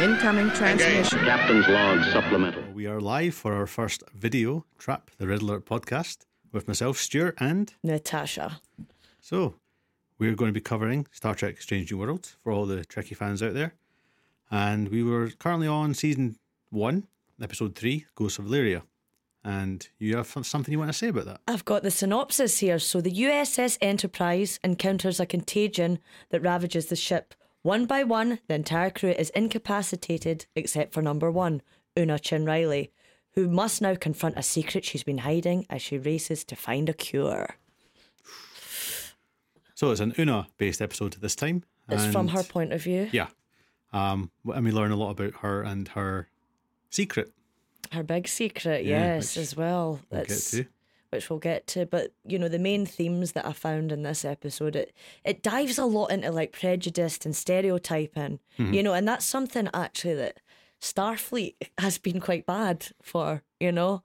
Incoming transmission. Captain's log supplemental. We are live for our first video, Trap the Red Alert podcast, with myself, Stuart, and Natasha. so we're going to be covering Star Trek Strange New Worlds for all the Trekkie fans out there. And we were currently on season one, episode three, Ghosts of Illyria. And you have something you want to say about that? I've got the synopsis here. So the USS Enterprise encounters a contagion that ravages the ship. One by one, the entire crew is incapacitated except for number one, Una Chin Riley, who must now confront a secret she's been hiding as she races to find a cure. So it's an Una based episode this time. It's from her point of view, Yeah. Um, and we learn a lot about her and her secret. her big secret, Yeah, yes, as well. We'll get to. Which we'll get to. But you know, the main themes that I found in this episode, it it dives a lot into like prejudice and stereotyping, Mm-hmm. you know, and that's something actually that Starfleet has been quite bad for, you know,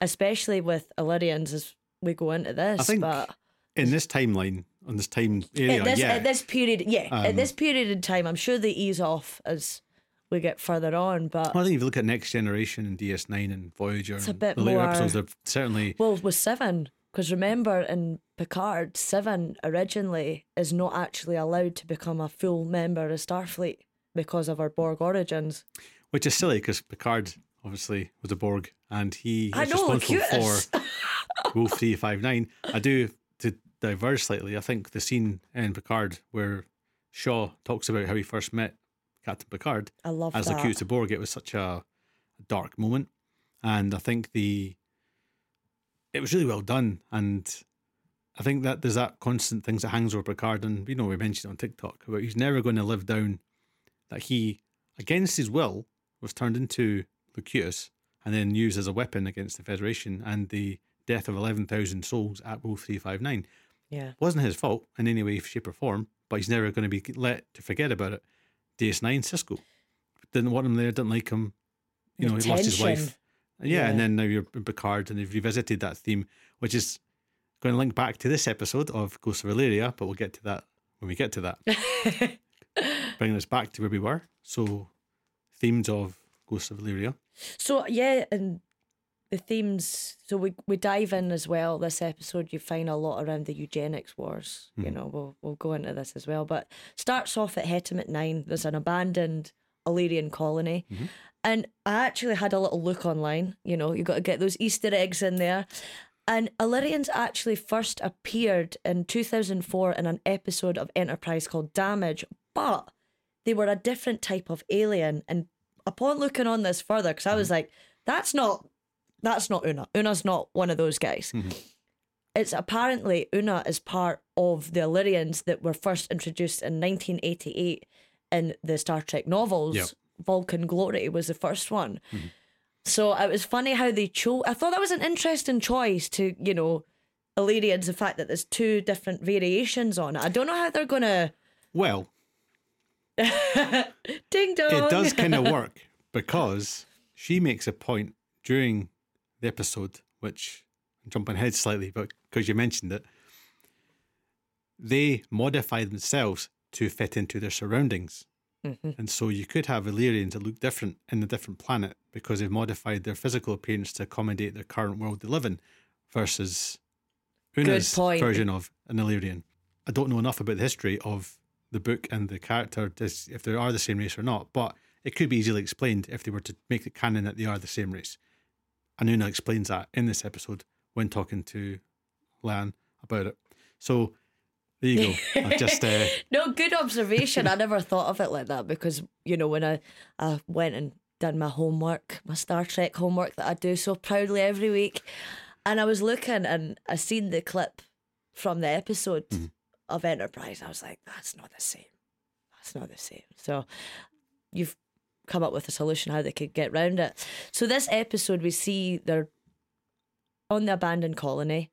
especially with Illyrians as we go into this. I think but in this timeline, on this time area, at this yeah. Um, at this period, yeah, at this period in time, I'm sure they ease off as we get further on. But Well, I think if you look at Next Generation and DS9 and Voyager, it's a bit the later more- episodes, they've certainly Well, with Seven, because remember in Picard, Seven originally is not actually allowed to become a full member of Starfleet because of her Borg origins. which is silly because Picard obviously was a Borg and he is responsible cutest. for Wolf three five nine. I do to diverge slightly. I think the scene in Picard where Shaw talks about how he first met Captain Picard I love as that. Q to Borg, it was such a, dark moment, and I think the it was really well done, and I think that there's that constant things that hangs over Picard, and you know we mentioned on TikTok about he's never going to live down that he, against his will, was turned into Locutus and then used as a weapon against the Federation, and the death of eleven thousand souls at Wolf three five nine yeah. wasn't his fault in any way, shape, or form, but he's never going to be let to forget about it. DS9, Sisko didn't want him there, didn't like him. You know, he lost his wife. Yeah, and then now you're in Picard, and they've revisited that theme, which is going to link back to this episode of Ghost of Illyria, but we'll get to that when we get to that. Bringing us back to where we were. So, themes of Ghost of Illyria. So yeah, and the themes. So we we dive in as well. This episode, you find a lot around the eugenics wars. You hmm. know, we'll we'll go into this as well. But starts off at Hetemit Nine. There's an abandoned Illyrian colony, mm-hmm. and I actually had a little look online. You know, you got to get those Easter eggs in there. And Illyrians actually first appeared in 2004 in an episode of Enterprise called Damage, but they were a different type of alien. And upon looking on this further, because I was mm-hmm. like, that's not that's not Una. Una's not one of those guys. Mm-hmm. It's apparently Una is part of the Illyrians that were first introduced in 1988 in the Star Trek novels. Yep. Vulcan Glory was the first one. Mm-hmm. So it was funny how they chose. I thought that was an interesting choice to, you know, Illyrians, the fact that there's two different variations on it. I don't know how they're going to. Well, Ding dong. it does kind of work because she makes a point during the episode, which I'm jumping ahead slightly, but because you mentioned it, they modify themselves to fit into their surroundings. Mm-hmm. And so you could have Illyrians that look different in a different planet because they've modified their physical appearance to accommodate the current world they live in versus Una's version of an Illyrian. I don't know enough about the history of the book and the character, if they are the same race or not, but it could be easily explained if they were to make it canon that they are the same race. And Una explains that in this episode when talking to La'an about it. So there you go. I've just uh, No, good observation. I never thought of it like that because, you know, when I, I went and done my homework, my Star Trek homework that I do so proudly every week, and I was looking and I seen the clip from the episode of Enterprise. I was like, that's not the same. That's not the same. So you've come up with a solution how they could get round it. So this episode, we see they're on the abandoned colony.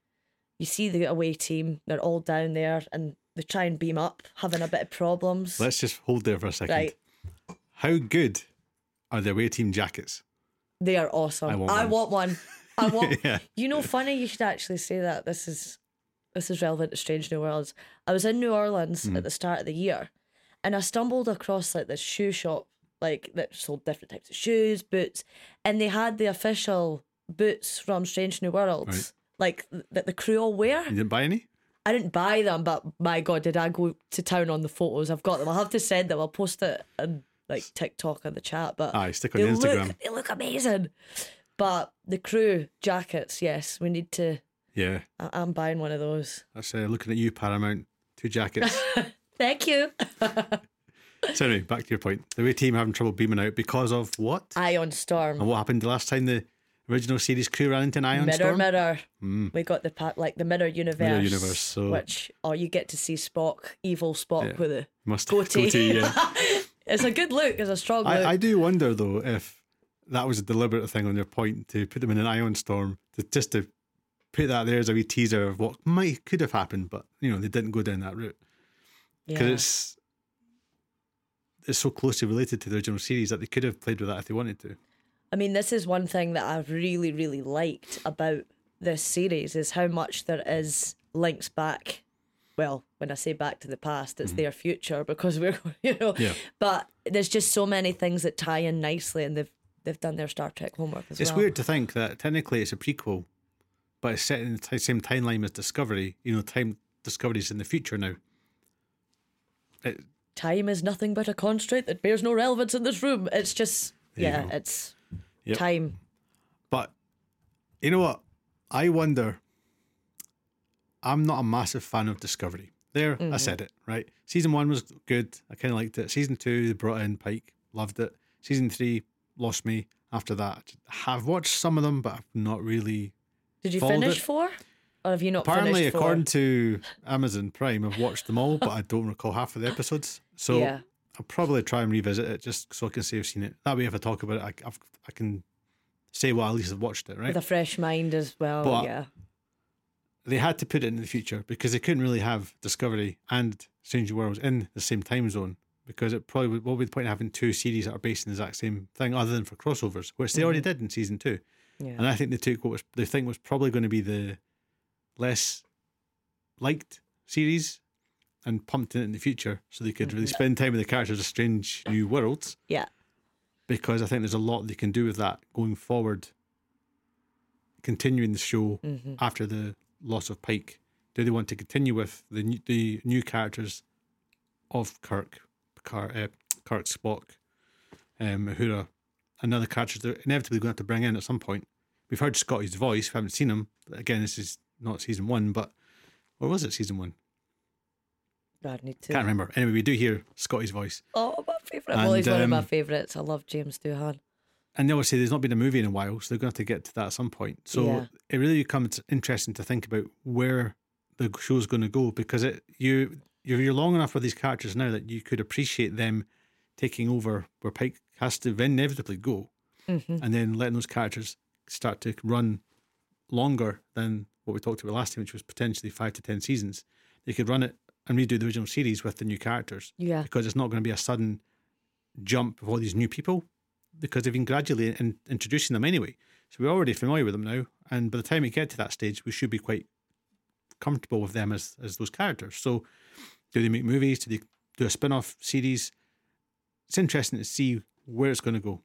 You see the away team; they're all down there, and they try and beam up, having a bit of problems. let's just hold there for a second. Right. How good are the away team jackets? They are awesome. I I want want, one. one. I want. Yeah. You know, funny. You should actually say that. This is this is relevant to Strange New Worlds. I was in New Orleans Mm. at the start of the year, and I stumbled across like this shoe shop, like that sold different types of shoes, boots, and they had the official boots from Strange New Worlds, Right. like th- that the crew all wear. You didn't buy any? I didn't buy them, but my god, did I go to town on the photos? I've got them. I'll have to send them. I'll post it on like TikTok and the chat. But Aye, stick on they Instagram. look they look amazing. But the crew jackets, yes, we need to. Yeah. I- I'm buying one of those. That's uh, looking at you, Paramount. Two jackets. Thank you. so anyway, back to your point. The way team having trouble beaming out because of what? Ion Storm. And what happened the last time the original series crew ran into an ion mirror, storm? mirror. Mm. We got the pa- like the mirror universe. Mirror universe, so- which oh, you get to see Spock, evil Spock Yeah. with a Must goatee. goatee, yeah. it's a good look. It's a strong look. I, I do wonder though if that was a deliberate thing on your point to put them in an ion storm to just to put that there as a wee teaser of what might could have happened, but you know they didn't go down that route because yeah. it's it's so closely related to the original series that they could have played with that if they wanted to. I mean, this is one thing that I've really, really liked about this series is how much there is links back. Well, when I say back to the past, it's their future because we're, you know, Mm-hmm. Yeah. but there's just so many things that tie in nicely, and they've they've done their Star Trek homework as It's well. weird to think that technically it's a prequel, but it's set in the t- same timeline as Discovery. You know, time Discovery's in the future now. It, Time is nothing but a constraint that bears no relevance in this room. It's just, There yeah, it's Yep. time. But you know what? I wonder. I'm not a massive fan of Discovery. There, I mm-hmm. said it, right? Season one was good. I kind of liked it. Season two, they brought in Pike. Loved it. Season three, lost me. After that, I have watched some of them, but I've not really. Did you finish it. four? Or have you not Apparently, according to Amazon Prime, I've watched them all, but I don't recall half of the episodes. So yeah. I'll probably try and revisit it just so I can say I've seen it. That way, if I talk about it, I, I've, I can say, well, at least I've watched it, right? With a fresh mind as well. But- yeah. they had to put it in the future because they couldn't really have Discovery and Strange Worlds in the same time zone because it probably would, what would be the point of having two series that are based on the exact same thing other than for crossovers, which they already mm. did in season two. Yeah. And I think they took what was they think was probably going to be the less liked series and pumped it in the future so they could really spend time with the characters of Strange New Worlds yeah. because I think there's a lot they can do with that going forward, continuing the show Mm-hmm. after the loss of Pike. Do they want to continue with the new, the new characters of Kirk, Picard, uh, Kirk, Spock, um, Uhura, and other characters they're inevitably going to have to bring in at some point? We've heard Scotty's voice. We haven't seen him. Again, this is not season one, but or was it season one? I need to. Can't remember. Anyway, we do hear Scotty's voice. Oh, my favourite. Well, he's one of my um, favourites. I love James Doohan. And they obviously, there's not been a movie in a while, so they're going to have to get to that at some point. So Yeah. it really becomes interesting to think about where the show's going to go because it you you're, you're long enough with these characters now that you could appreciate them taking over where Pike has to inevitably go, Mm-hmm. and then letting those characters start to run longer than what we talked about last time, which was potentially five to ten seasons. They could run it and redo the original series with the new characters Yeah. because it's not going to be a sudden jump of all these new people because they've been gradually in, introducing them anyway. So we're already familiar with them now, and by the time we get to that stage, we should be quite comfortable with them as as those characters. So, do they make movies? Do they do a spin off series? It's interesting to see where it's going to go.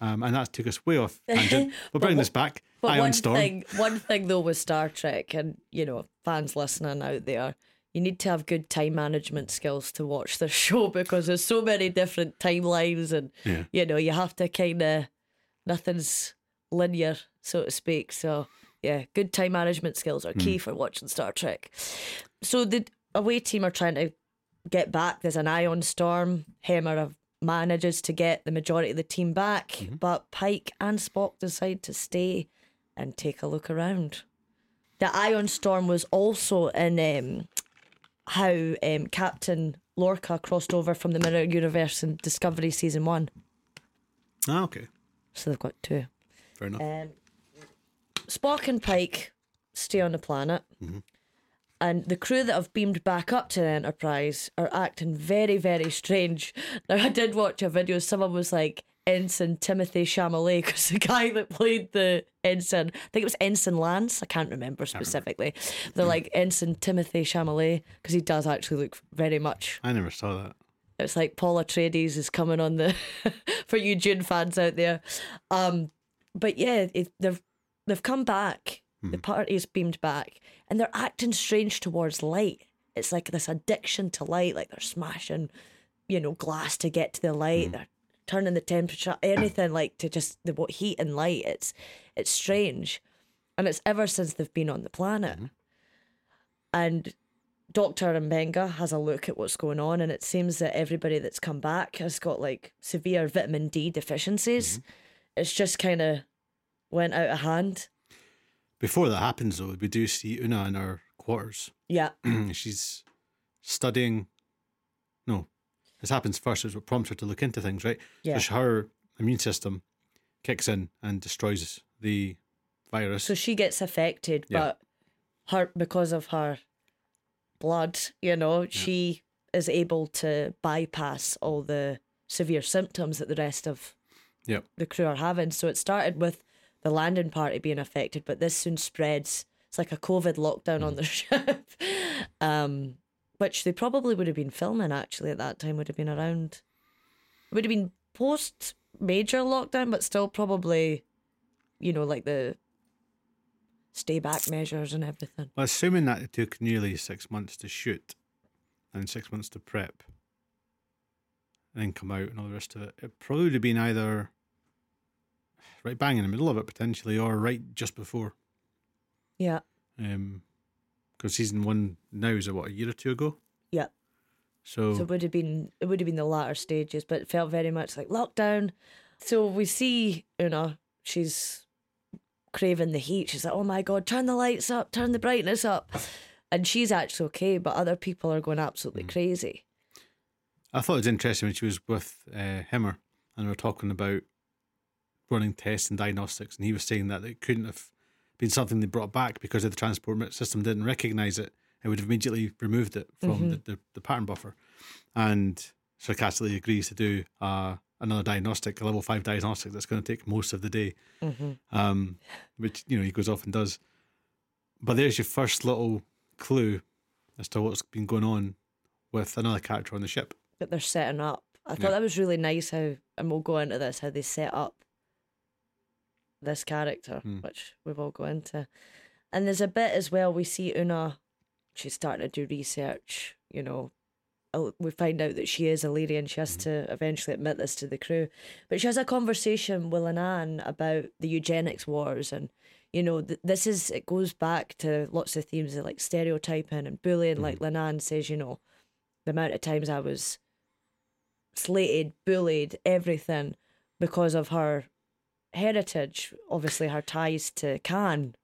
Um, and that took us way off tangent. We'll bring this back. But Ion one Storm. thing, one thing though with Star Trek, and you know, fans listening out there, you need to have good time management skills to watch the show because there's so many different timelines, and Yeah. you know, you have to kind of nothing's linear, so to speak. So yeah, good time management skills are key for watching Star Trek. So the away team are trying to get back. There's an ion storm. Hemmer have- manages to get the majority of the team back, Mm-hmm. but Pike and Spock decide to stay and take a look around. The ion storm was also in um, how um, Captain Lorca crossed over from the Mirror Universe in Discovery season one. Ah, okay. So they've got two. Fair enough. Um, Spock and Pike stay on the planet, and the crew that have beamed back up to the Enterprise are acting very, very strange. Now, I did watch a video. Someone was like Ensign Timothy Chalamet because the guy that played the ensign, I think it was Ensign Lance. I can't remember specifically. They're like Ensign Timothy Chalamet because he does actually look very much I never saw that. It's like Paul Atreides is coming on the for you Dune fans out there. Um, but yeah, it, they've they've come back. The party's beamed back, and they're acting strange towards light. It's like this addiction to light, like they're smashing, you know, glass to get to the light. Hmm. They're turning the temperature, anything like to just the what heat and light. It's it's strange, and it's ever since they've been on the planet. Mm-hmm. And Doctor Mbenga has a look at what's going on, and it seems that everybody that's come back has got like severe vitamin D deficiencies. Mm-hmm. It's just kind of went out of hand. Before that happens, though, we do see Una in her quarters. Yeah, She's studying. No, this happens first. It's what prompts her to look into things, right? Yeah. So her immune system kicks in and destroys the virus. so she gets affected, Yeah. but her because of her blood, you know, she is able to bypass all the severe symptoms that the rest of Yep. the crew are having. So it started with the landing party being affected, but this soon spreads. It's like a COVID lockdown Mm. on the ship, um, which they probably would have been filming actually at that time. Would have been around, would have been post major lockdown, but still probably, you know, like the stay back measures and everything. Well, assuming that it took nearly six months to shoot and six months to prep and then come out and all the rest of it, it probably would have been either right bang in the middle of it potentially or right just before. Yeah, Um, because season one now is a, what a year or two ago. yeah. So, So it would have been it would have been the latter stages, but it felt very much like lockdown. So we see Una, she's craving the heat. She's like, "Oh my god, turn the lights up, turn the brightness up," and she's actually okay, but other people are going absolutely crazy. I thought it was interesting when she was with uh, Hemmer and we were talking about running tests and diagnostics, and he was saying that it couldn't have been something they brought back because if the transport system didn't recognize it, it would have immediately removed it from the, the, the pattern buffer. And sarcastically agrees to do uh, another diagnostic, a level five diagnostic that's going to take most of the day, um, which you know he goes off and does. But there's your first little clue as to what's been going on with another character on the ship. That they're setting up. I thought Yeah. that was really nice how, and we'll go into this how they set up this character, Hmm. which we will go into. And there's a bit as well. We see Una, she's starting to do research. You know, we find out that she is Illyrian. She has to eventually admit this to the crew, but she has a conversation with La'an about the eugenics wars and. You know, th- this is it goes back to lots of themes of like stereotyping and bullying. Like La'an says, you know, the amount of times I was slated, bullied, everything because of her heritage, obviously her ties to Khan.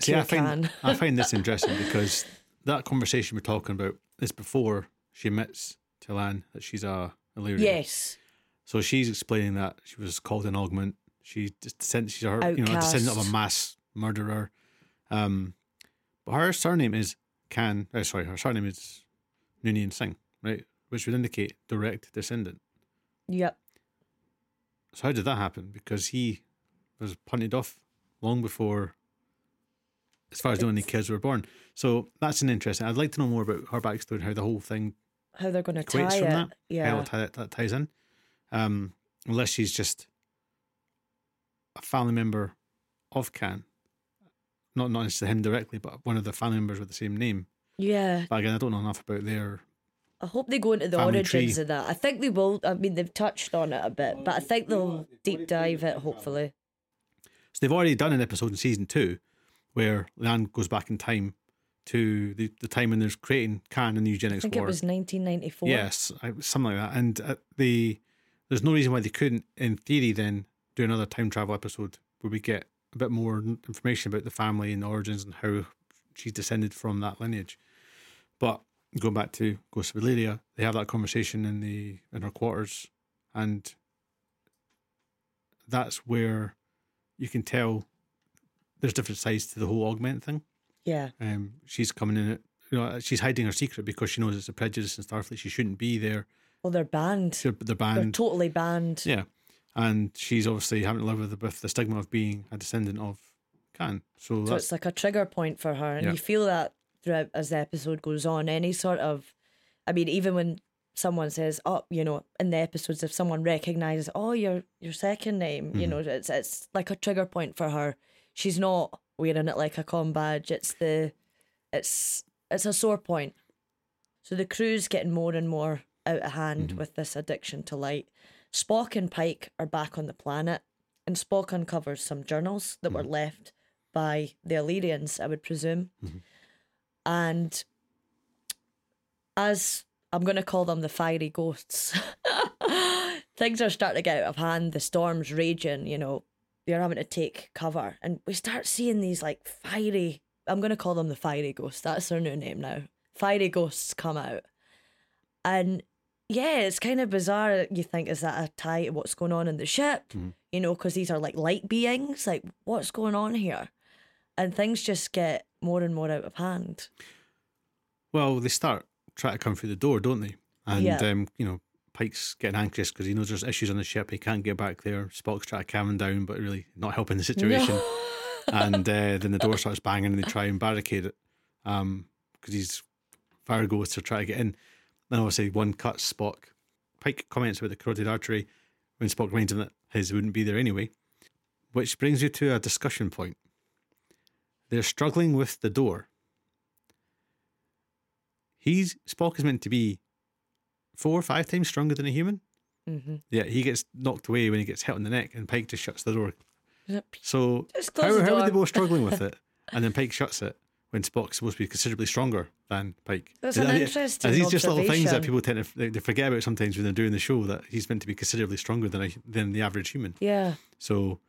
See, I find. I find this interesting because that conversation we're talking about is before she admits to La'an that she's a Illyrian. Yes. So she's explaining that she was called an augment. She just descend, she's a, you know a descendant of a mass murderer. Um, but her surname is Khan. Oh, sorry, her surname is Noonien Singh, right? Which would indicate direct descendant. Yep. So how did that happen? Because he was punted off long before, as far as knowing, the kids were born. So that's an interesting. I'd like to know more about her backstory and how the whole thing How they're going to tie from it. that. Yeah. How that, that ties in. Um, unless she's just a family member of Khan, Not not necessarily him directly, but one of the family members with the same name. Yeah. But again, I don't know enough about their. I hope they go into the Family origins tree. of that. I think they will. I mean, they've touched on it a bit, but I think they'll deep dive it, hopefully. So they've already done an episode in season two where La'an goes back in time to the, the time when there's creating Khan and the eugenics I think war. it was 1994. Yes, something like that. And uh, the there's no reason why they couldn't, in theory, then do another time travel episode where we get a bit more information about the family and the origins and how she's descended from that lineage. But going back to Ghost of Illyria, they have that conversation in the in her quarters, and that's where you can tell there's different sides to the whole augment thing. Yeah. Um, she's coming in it. You know, she's hiding her secret because she knows it's a prejudice in Starfleet. She shouldn't be there. Well, they're banned. They're, they're They're banned. totally banned. yeah, and she's obviously having to live with the, with the stigma of being a descendant of Khan. So, So that's it's like a trigger point for her, and Yeah. you feel that throughout as the episode goes on. Any sort of, I mean, even when someone says, "Oh, you know," in the episodes, if someone recognizes, "Oh, your your second name," you mm-hmm. know, it's it's like a trigger point for her. She's not wearing it like a com badge. It's the, it's it's a sore point. So the crew's getting more and more out of hand mm-hmm. with this addiction to light. Spock and Pike are back on the planet, and Spock uncovers some journals that were mm-hmm. left by the Illyrians, I would presume. And as I'm going to call them the fiery ghosts, things are starting to get out of hand. The storm's raging, you know, they're having to take cover. And we start seeing these like fiery, I'm going to call them the fiery ghosts. That's their new name now. Fiery ghosts come out. And yeah, it's kind of bizarre. You think, is that a tie to what's going on in the ship? Mm-hmm. You know, because these are like light beings. Like, what's going on here? And things just get more and more out of hand. Well, they start trying to come through the door, don't they? And Yeah. um, you know, Pike's getting anxious because he knows there's issues on the ship. He can't get back there. Spock's trying to calm him down, but really not helping the situation. and uh, then the door starts banging, and they try and barricade it because these fire ghosts are trying to get in. Then obviously one cuts Spock. Pike comments about the carotid artery when Spock reminds him that his wouldn't be there anyway, which brings you to a discussion point. They're struggling with the door. He's Spock is meant to be four or five times stronger than a human. Mm-hmm. Yeah, he gets knocked away when he gets hit on the neck, and Pike just shuts the door. So how, how are they both struggling with it? And then Pike shuts it when Spock's supposed to be considerably stronger than Pike. That's an they- interesting Are these just little things that people tend to they, they forget about sometimes when they're doing the show that he's meant to be considerably stronger than a, than the average human. Yeah. So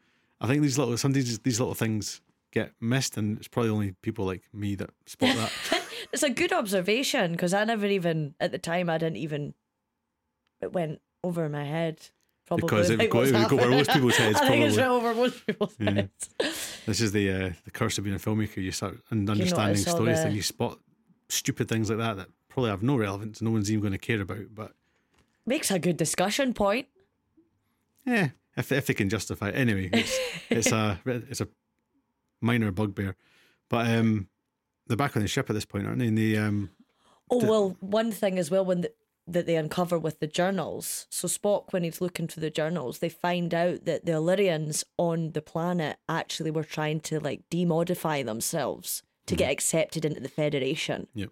I think these little some these, these little things get missed, and it's probably only people like me that spot that. It's a good observation because I never even, at the time, I didn't even, it went over my head. Probably Because it would like go- it would go over most people's heads, I think it's probably. went over most people's Yeah. heads. this is the uh, the curse of being a filmmaker. You start un- understanding all stories, the- and you spot stupid things like that that probably have no relevance. No one's even going to care about, but. Makes a good discussion point. Yeah, if if they can justify it. Anyway, it's, it's a it's a minor bugbear, but um, they're back on the ship at this point, aren't they? And they um, Oh The- well, one thing as well when the, that they uncover with the journals. So Spock, when he's looking through the journals, they find out that the Illyrians on the planet actually were trying to like demodify themselves to get accepted into the Federation. Yep.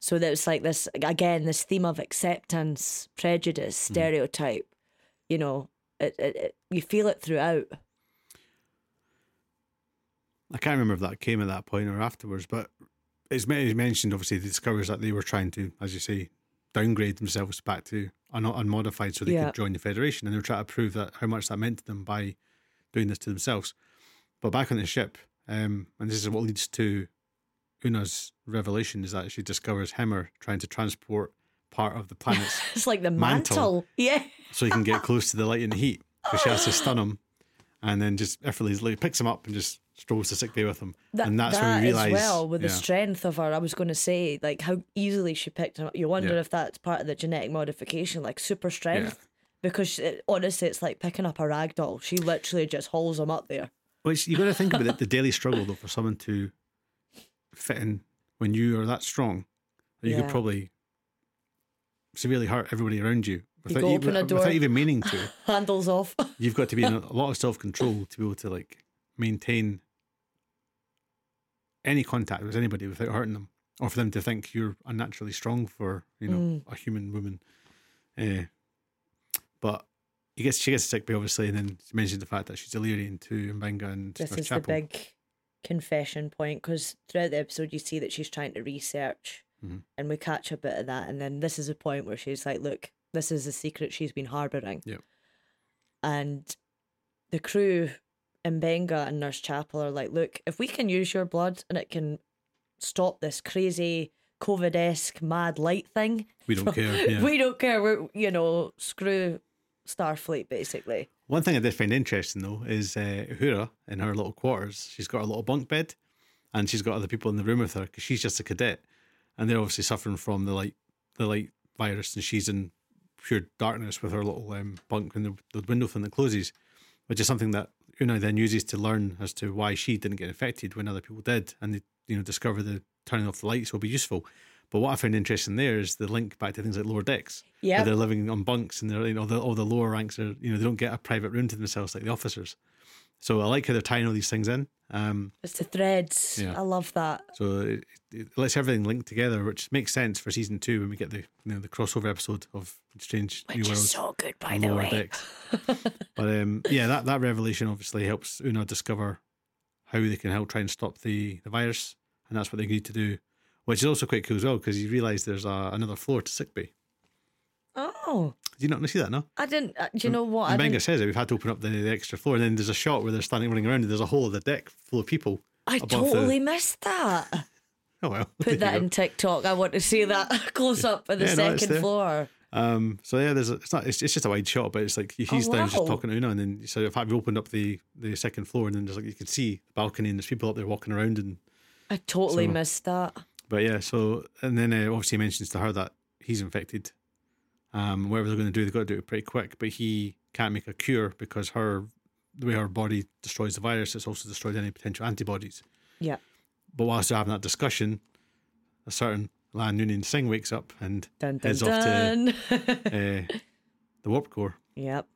So that it's like this again, this theme of acceptance, prejudice, stereotype. You know, it, it, it you feel it throughout. I can't remember if that came at that point or afterwards, but it's men- mentioned obviously the discoveries that they were trying to, as you say, downgrade themselves back to un- unmodified so they Yeah. could join the federation, and they were trying to prove that how much that meant to them by doing this to themselves. But back on the ship, um, and this is what leads to Una's revelation is that she discovers Hemmer trying to transport part of the planet's It's like the Mantle. mantle. Yeah. so he can get close to the light and the heat. So she has to stun him, and then just effortlessly picks him up and just strolls to sick bay with him. That, and that's that when we realise, well with yeah, the strength of her. I was going to say like how easily she picked him up. You wonder Yeah. if that's part of the genetic modification, like super strength. Because it, honestly, it's like picking up a rag doll. She literally just hauls him up there. Which you've got to think about it, the daily struggle though for someone to fit in when you are that strong, you Yeah. could probably severely hurt everybody around you without, e- open a without even meaning to. Handles off. You've got to be in a lot of self control to be able to like maintain any contact with anybody without hurting them, or for them to think you're unnaturally strong for you know Mm. a human woman. Uh, but he gets she gets sick obviously, and then she mentions the fact that she's Illyrian to Mbenga and this Nurse is Chapel. the big confession point because throughout the episode you see that she's trying to research Mhm. and we catch a bit of that and then this is a point where she's like look this is a secret she's been harboring Yep. and the crew Mbenga and nurse chapel are like look if we can use your blood and it can stop this crazy covid-esque mad light thing We don't care. Yeah. we don't care we're you know screw starfleet basically One thing I did find interesting though is uh, Uhura in her little quarters. She's got a little bunk bed, and she's got other people in the room with her because she's just a cadet, and they're obviously suffering from the light, the light virus, and she's in pure darkness with her little um, bunk and the, the window thing that closes, which is something that Una then uses to learn as to why she didn't get infected when other people did, and they you know discover the turning off the lights will be useful. But what I found interesting there is the link back to things like lower decks. Yeah. they're living on bunks and they're you know the, all the lower ranks are you know they don't get a private room to themselves like the officers. So I like how they're tying all these things in. Um, It's the threads. Yeah. I love that. so it, it lets everything link together, which makes sense for season two when we get the you know the crossover episode of Strange New Which Worlds. is so good, by the way. but um, yeah, that, that revelation obviously helps Una discover how they can help try and stop the, the virus, and that's what they need to do, which is also quite cool as well because you realise there's a, another floor to sickbay. Oh, Did you not see that? No. I didn't. Uh, do you know what? I And Benga says it. We've had to open up the, the extra floor, and then there's a shot where they're standing running around, and there's a hole of the deck full of people. I totally The, missed that. oh well. Put that in TikTok. I want to see that close up of the Yeah, second there. floor. Um, so yeah, there's a, it's not it's, it's just a wide shot, but it's like he's Oh, down just talking to Una, and then so in fact we opened up the the second floor, and then there's like you can see the balcony, and there's people up there walking around, and I totally So- missed that. But yeah, so and then uh, obviously he mentions to her that he's infected. Um, whatever they're going to do, they've got to do it pretty quick. But he can't make a cure because her the way her body destroys the virus, it's also destroyed any potential antibodies. Yeah. But whilst they're having that discussion, a certain La'an Noonien Singh wakes up and Dun dun heads off to uh, the warp core. Yep.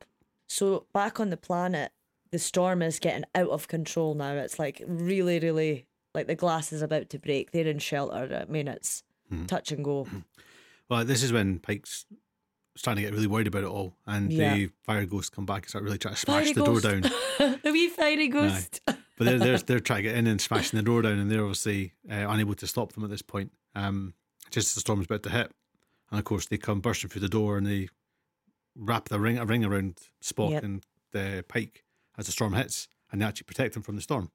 So back on the planet, the storm is getting out of control now. It's like really, really like the glass is about to break. They're in shelter. I mean, it's Hmm. touch and go. Well, this is when Pike's starting to get really worried about it all, and Yeah. the fire ghosts come back and start really trying to smash the door down. the wee fiery ghost. But they're, they're they're trying to get in and smashing the door down, and they're obviously uh, unable to stop them at this point. Um, just as the storm's about to hit, and of course they come bursting through the door and they wrap the ring a ring around Spock Yep. and the Pike as the storm hits, and they actually protect them from the storm,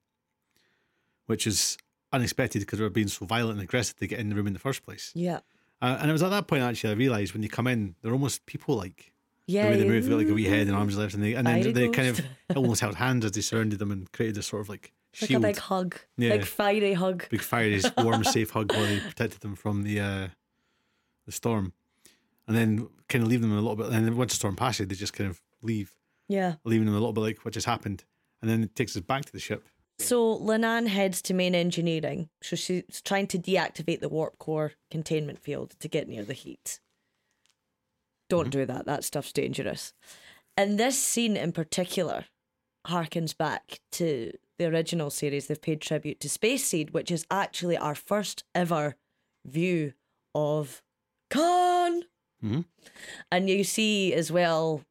which is unexpected because they're being so violent and aggressive to get in the room in the first place. Yeah. Uh, and it was at that point actually I realised when you come in, they're almost people like Yeah. the way they move, got like a wee head and arms legs, and, they, and then Fiery they kind of almost held hands as they surrounded them and created this sort of like like shield, a big hug. Yeah. Big fiery hug. big fiery, warm, safe hug while they protected them from the uh, the storm, and then kind of leave them a little bit. And then once the storm passes, they just kind of leave, Yeah. leaving them a little bit like what just happened, and then it takes us back to the ship. So La'an heads to main engineering. So she's trying to deactivate the warp core containment field to get near the heat. Don't do that. That stuff's dangerous. And this scene in particular harkens back to the original series. They've paid tribute to Space Seed, which is actually our first ever view of Khan. Mhm. And you see as well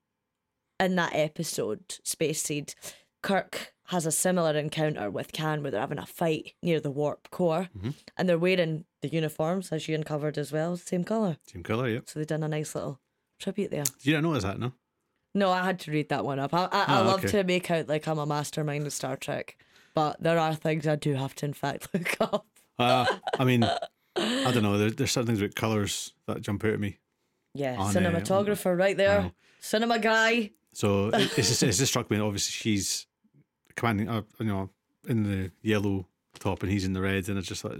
in that episode, Space Seed, Kirk has a similar encounter with Khan where they're having a fight near the warp core Mhm. and they're wearing the uniforms, as you uncovered as well, same colour. Same color, yep. So they've done a nice little tribute there. Did you not notice that? No. No, I had to read that one up. I, I, I Oh, love okay. to make out like I'm a mastermind of Star Trek, but there are things I do have to, in fact, look up. Uh, I mean, I don't know. There, there's certain things with colors that jump out at me. Yeah, On, uh, cinematographer right there. Cinema guy. So it, it's just, it's just struck me. Obviously, she's commanding, uh, you know, in the yellow top, and he's in the red, and it's just like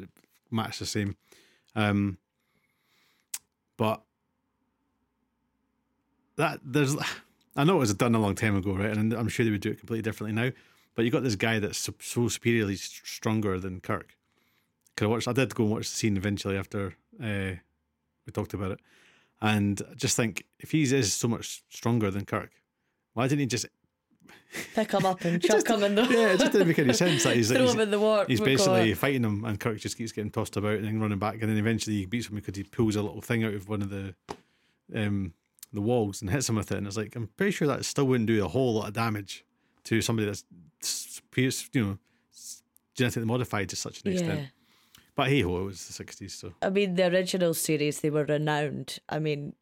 match the same. Um, but that there's, I know it was done a long time ago, right? And I'm sure they would do it completely differently now. But you got this guy that's so, superiorly stronger than Kirk. Cause I I did go and watch the scene eventually after uh, we talked about it, and I just think if he is so much stronger than Kirk, why didn't he just Pick him up and chuck him in the. yeah, it just didn't make any sense. That he's, Throw he's, him in the warp. he's basically fighting him, and Kirk just keeps getting tossed about and then running back, and then eventually he beats him because he pulls a little thing out of one of the um the walls and hits him with it, and it's like I'm pretty sure that still wouldn't do a whole lot of damage to somebody that's you know genetically modified to such an extent. Yeah. But hey ho, it was the '60s, so I mean, the original series, they were renowned. I mean,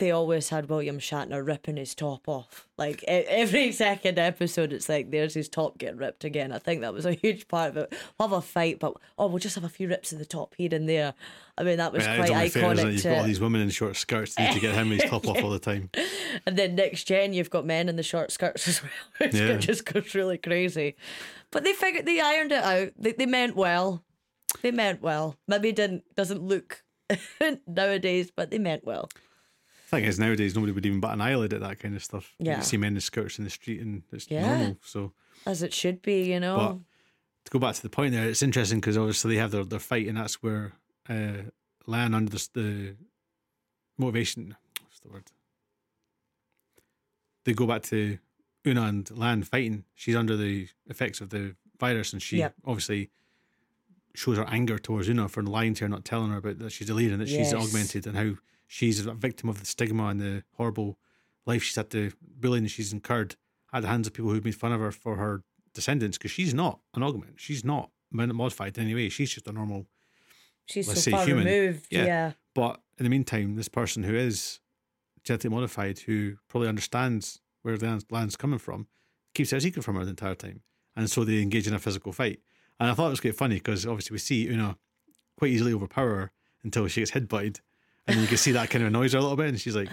they always had William Shatner ripping his top off. Like every second episode, it's like there's his top getting ripped again. I think that was a huge part of it. We'll have a fight, but oh, we'll just have a few rips of the top here and there. I mean, that was Yeah, quite only fair, it? iconic. You've got all these women in short skirts need to get him his top off all the time. And then next gen, you've got men in the short skirts as well, which Yeah. just goes really crazy. But they figured they ironed it out. They, they meant well. They meant well. Maybe it didn't doesn't look nowadays, but they meant well. Thing is, nowadays nobody would even bat an eyelid at that kind of stuff. Yeah. You see men in skirts in the street, and it's Yeah. normal. So. As it should be, you know. But to go back to the point there, it's interesting because obviously they have their, their fight, and that's where uh, La'an under the, the motivation. What's the word? They go back to Una and La'an fighting. She's under the effects of the virus, and she Yep. obviously shows her anger towards Una for lying to her, not telling her about that she's a leader and that she's augmented, and how she's a victim of the stigma and the horrible life she's had to bullying she's incurred at the hands of people who've made fun of her for her descendants. Because she's not an augment. She's not modified in any way. She's just a normal She's let's so say far human. removed. Yeah. Yeah. But in the meantime, this person who is genetically modified, who probably understands where the land's coming from, keeps it a secret from her the entire time. And so they engage in a physical fight. And I thought it was quite funny because obviously we see Una quite easily overpower her until she gets headbutted. And you can see that kind of annoys her a little bit. And she's like,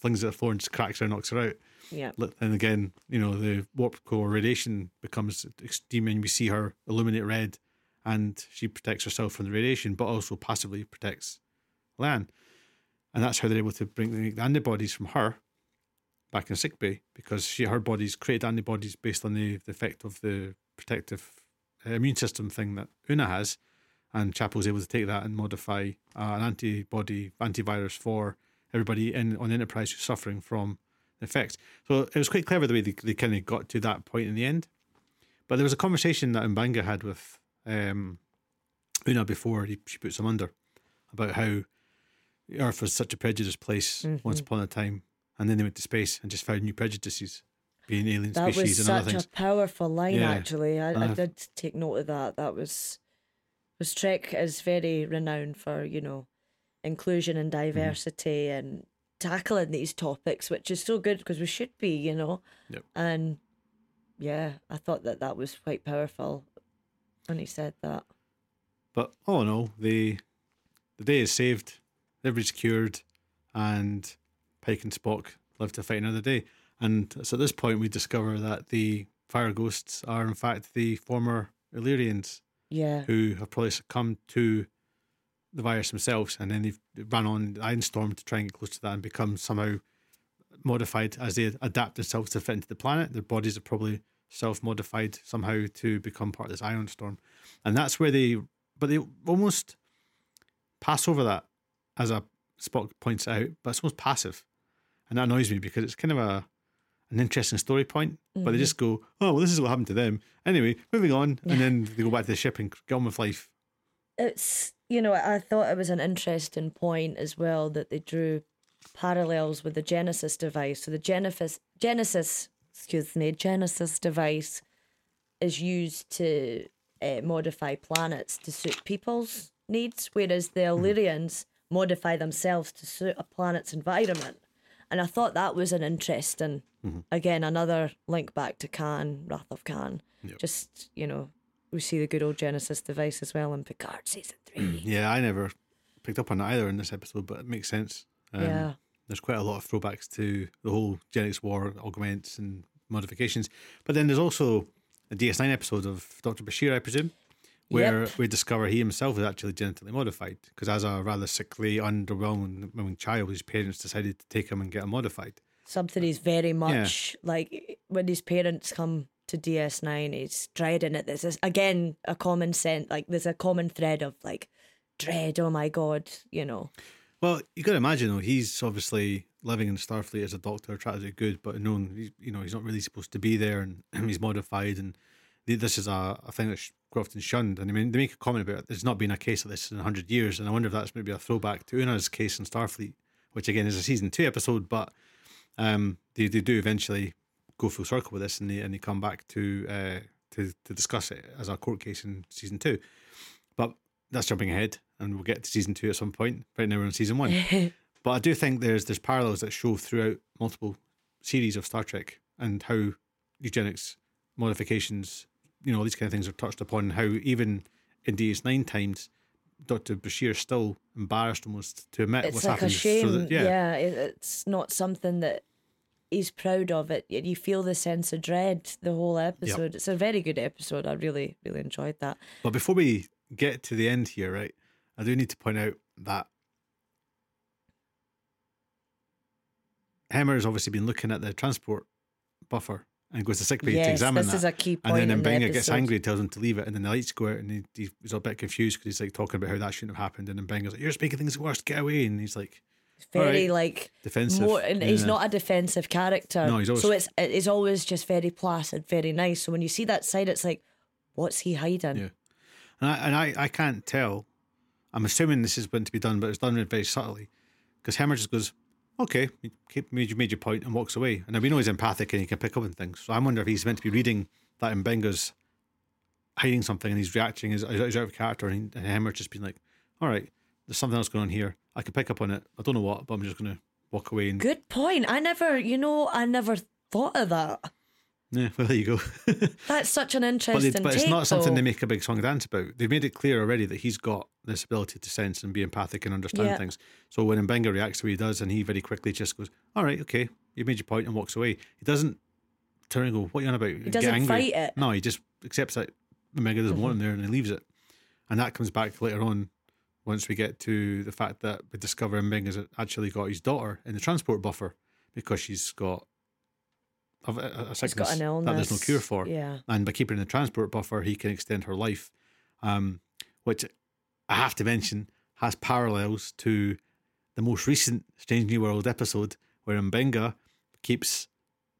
flings it at the floor and just cracks her and knocks her out. Yeah. And again, you know, the warp core radiation becomes extreme and we see her illuminate red and she protects herself from the radiation, but also passively protects La'an. And that's how they're able to bring the antibodies from her back in sickbay because she her body's created antibodies based on the, the effect of the protective immune system thing that Una has. And Chapel's able to take that and modify uh, an antibody antivirus for everybody in on Enterprise who's suffering from the effects. So it was quite clever the way they, they kind of got to that point in the end. But there was a conversation that Mbenga had with um, Una before he, she puts him under about how Earth was such a prejudiced place once upon a time, and then they went to space and just found new prejudices, being alien That species was and other things. That was such a powerful line, Yeah. actually. I, I Uh, did take note of that. That was. Was Trek is very renowned for, you know, inclusion and Mm-hmm. diversity and tackling these topics, which is so good because we should be, you know. Yep. And yeah, I thought that that was quite powerful when he said that. But all in all, the the day is saved, everybody's cured, and Pike and Spock live to fight another day. And so at this point, we discover that the fire ghosts are in fact the former Illyrians Yeah. who have probably succumbed to the virus themselves, and then they've run on the Ion Storm to try and get close to that and become somehow modified as they adapt themselves to fit into the planet. Their bodies are probably self-modified somehow to become part of this Ion Storm, and that's where they. But they almost pass over that, as a Spock points out, but it's almost passive, and that annoys me because it's kind of a an interesting story point, but they just go, "Oh, well, this is what happened to them." Anyway, moving on, and then they go back to the ship and get on with life. it's you know I thought it was an interesting point as well that they drew parallels with the Genesis device. So the Genesis Genesis, excuse me, Genesis device is used to uh, modify planets to suit people's needs, whereas the Illyrians modify themselves to suit a planet's environment. And I thought that was an interesting, again, another link back to Khan, Wrath of Khan. Yep. Just you know, we see the good old Genesis device as well in Picard season three. Yeah, I never picked up on either in this episode, but it makes sense. Um, yeah, There's quite a lot of throwbacks to the whole genetics war, augments and modifications. But then there's also a DS9 episode of Dr. Bashir, I presume, where Yep. we discover he himself is actually genetically modified because as a rather sickly, underwhelming child, his parents decided to take him and get him modified. something he's very much like when his parents come to DS9, he's dreading it. This is again a common sense, like there's a common thread of like dread. Oh my god, you know. Well, you got to imagine though, he's obviously living in Starfleet as a doctor, trying to do good, but known, you know, he's not really supposed to be there, and he's modified, and this is a, a thing that's quite often shunned. And I mean, they make a comment about it. There's not been a case of this in hundred years, and I wonder if that's maybe a throwback to Una's case in Starfleet, which again is a season two episode, but um, they they do eventually go full circle with this, and they and they come back to uh to to discuss it as a court case in season two, but. That's jumping ahead, and we'll get to season two at some point. Right now, we're in season one. But I do think there's there's parallels that show throughout multiple series of Star Trek and how eugenics modifications, you know, these kind of things are touched upon. How even in DS9 times, Doctor Bashir is still embarrassed almost to admit It's what's like happened. a shame. So that, yeah, yeah, it's not something that he's proud of. It you feel the sense of dread the whole episode. It's a very good episode. I really really enjoyed that. But before we get to the end here, right, I do need to point out that Hemmer has obviously been looking at the transport buffer and goes to sick bay to yes, examine this that. is a key point. and then in the gets angry, tells him to leave it, and then the lights go out, and he, he- he's a bit confused because he's like talking about how that shouldn't have happened, and then Mbenga's like, "You're just making things worse. Get away!" And he's like Very Alright. like defensive. more, and he's not a defensive character. No, he's always- so it's it's always just very placid, very nice. So when you see that side, it's like, what's he hiding? Yeah. And I, and I, I can't tell. I'm assuming this is meant to be done, but it's done very subtly. Because Hemmer just goes, okay, you made, your- point and walks away. And we know he's empathic and he can pick up on things. So I wonder if he's meant to be reading that Mbenga's hiding something and he's reacting as, as out of character. And, and Hemmer's just been like, all right, there's something else going on here. I can pick up on it. I don't know what, but I'm just going to walk away. And Good point. I never, you know, I never thought of that. Yeah, well, there you go. That's such an But, interesting they, but it's not something they make a big song and dance about. They've made it clear already that he's got this ability to sense and be empathic and understand Yeah. things. So when Mbenga reacts the way he does, and he very quickly just goes, "All right, okay, you made your point," and walks away. He doesn't turn and go, "What are you on about?" He doesn't fight it. No, he just accepts that Mbenga doesn't want him mm-hmm. there, and he leaves it. And that comes back later on once we get to the fact that we discover Mbenga's actually got his daughter in the transport buffer because she's got a, a, a sickness got an illness. that there's no cure for Yeah. and by keeping her in the transport buffer, he can extend her life, um, which I have to mention has parallels to the most recent Strange New World episode where Mbenga keeps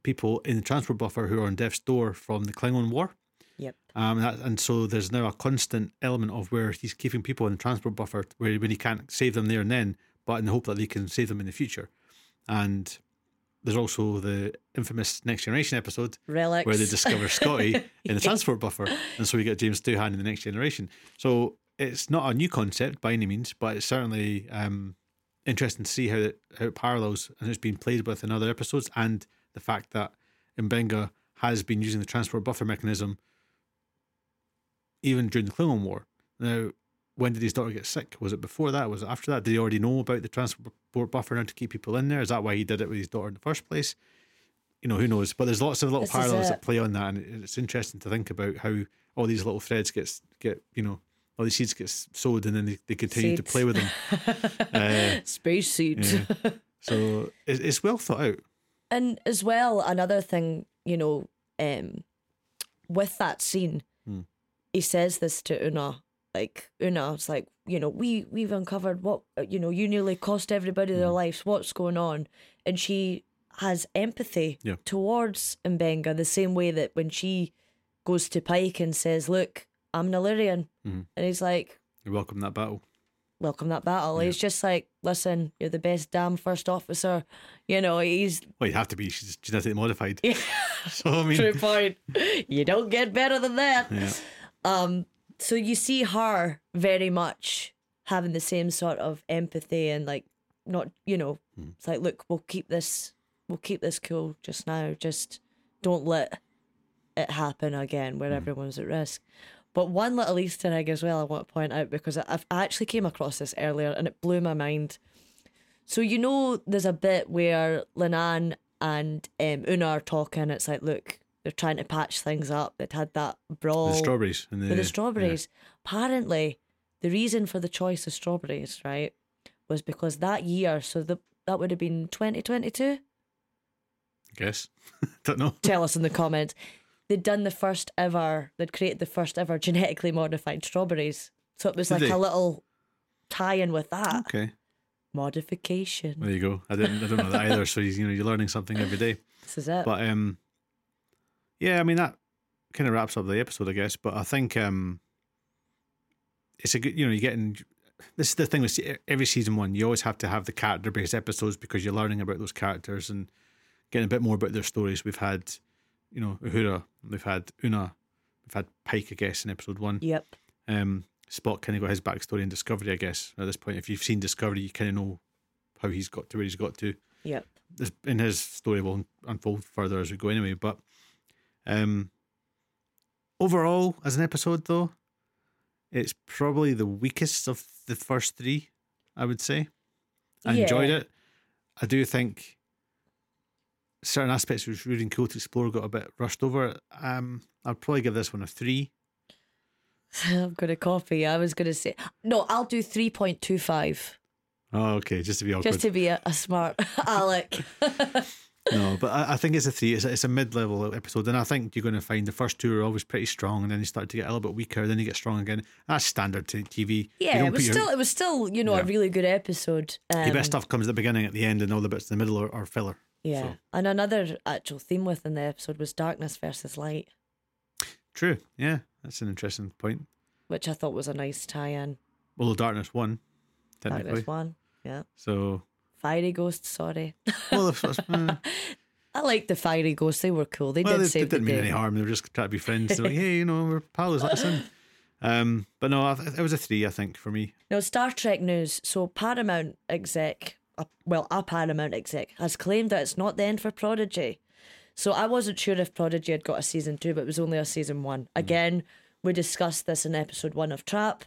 people in the transport buffer who are on death's door from the Klingon War. Yep. Um, that, and so there's now a constant element of where he's keeping people in the transport buffer where when he can't save them there and then, but in the hope that they can save them in the future. And there's also the infamous Next Generation episode Relics. where they discover Scotty in the transport buffer, and so we get James Doohan in the next generation. So it's not a new concept by any means, but it's certainly um, interesting to see how it, how it parallels and it's been played with in other episodes, and the fact that Mbenga has been using the transport buffer mechanism even during the Klingon War. Now, when did his daughter get sick? Was it before that? Was it after that? Did he already know about the transport buffer now to keep people in there? Is that why he did it with his daughter in the first place? You know, who knows? But there's lots of little This parallels that play on that, and it's interesting to think about how all these little threads get get you know all these seeds get sowed, and then they, they continue to play with them. Uh, Space seeds. yeah. So it's, it's well thought out. And as well, another thing, you know, um, with that scene, Hmm. he says this to Una. Like Una, it's like you know, we we've uncovered what uh, you know. You nearly cost everybody their lives. What's going on? And she has empathy Yeah. towards Mbenga the same way that when she goes to Pike and says, "Look, I'm an Illyrian," Mhm. and he's like, You welcome that battle. "Welcome that battle." Yeah. He's just like, "Listen, you're the best damn first officer." You know, he's Well, you have to be. She's genetically modified. Yeah. So I mean, True point. You don't get better than that. yeah. Um, so you see her very much having the same sort of empathy and like not, you know, Hmm. it's like, look, we'll keep this, we'll keep this cool just now. Just don't let it happen again where everyone's at risk. But one little Easter egg as well, I want to point out because I, I've- I actually came across this earlier and it blew my mind. So you know, there's a bit where La'an and um, Una are talking. It's like, look, they're trying to patch things up. They'd had that brawl the strawberries and the, with the strawberries. Apparently, the reason for the choice of strawberries, right, was because that year, so the, that would have been 2022. I guess. Don't know. Tell us in the comments. They'd done the first ever, they'd created the first ever genetically modified strawberries. So it was Did like they? a little tie in with that. Okay, Modification. there you go. I didn't. I don't know that either. So you know, you're learning something every day. This is it. But um, yeah, I mean that kind of wraps up the episode, I guess. But I think um, it's a good. You know, you're getting. This is the thing with every season one. You always have to have the character based episodes because you're learning about those characters and getting a bit more about their stories. We've had, you know, Uhura. We've had Una. We've had Pike, I guess, in episode one. yep. Um, Spock kind of got his backstory in Discovery, I guess. At this point, if you've seen Discovery, you kind of know how he's got to where he's got to Yep. this in his story will unfold further as we go anyway. But um, overall, as an episode, though, it's probably the weakest of the first three. I would say. I enjoyed it. I do think certain aspects which were really cool to explore got a bit rushed over. Um, I'd probably give this one a three. I'm to copy. I was going to say, no, I'll do 3.25 Oh, okay, just to be awkward. just to be a, a smart Alec. no, but I, I think it's a three. It's a, it's a mid-level episode, and I think you're going to find the first two are always pretty strong, and then you start to get a little bit weaker, then you get strong again. That's standard to TV. Yeah, it was put your- still it was still you know Yeah. a really good episode. Um, your best stuff comes at the beginning, at the end, and all the bits in the middle are, are filler. Yeah, So- and another actual theme within the episode was darkness versus light, True. Yeah, that's an interesting point. which I thought was a nice tie-in. Although Darkness won, technically. Darkness one, yeah. So, Fiery ghost, sorry. well, uh, I liked the fiery ghosts. They were cool. They well, did they, they didn't the mean day. any harm. They were just trying to be friends. They're like, hey, you know, we're pals. Let us in. Um, but no, I it was a three, I think, for me. No, Star Trek news. So, Paramount exec, a, well, a Paramount exec, has claimed that it's not the end for Prodigy. So, I wasn't sure if Prodigy had got a season two, but it was only a season one. Again, we discussed this in episode one of Trap.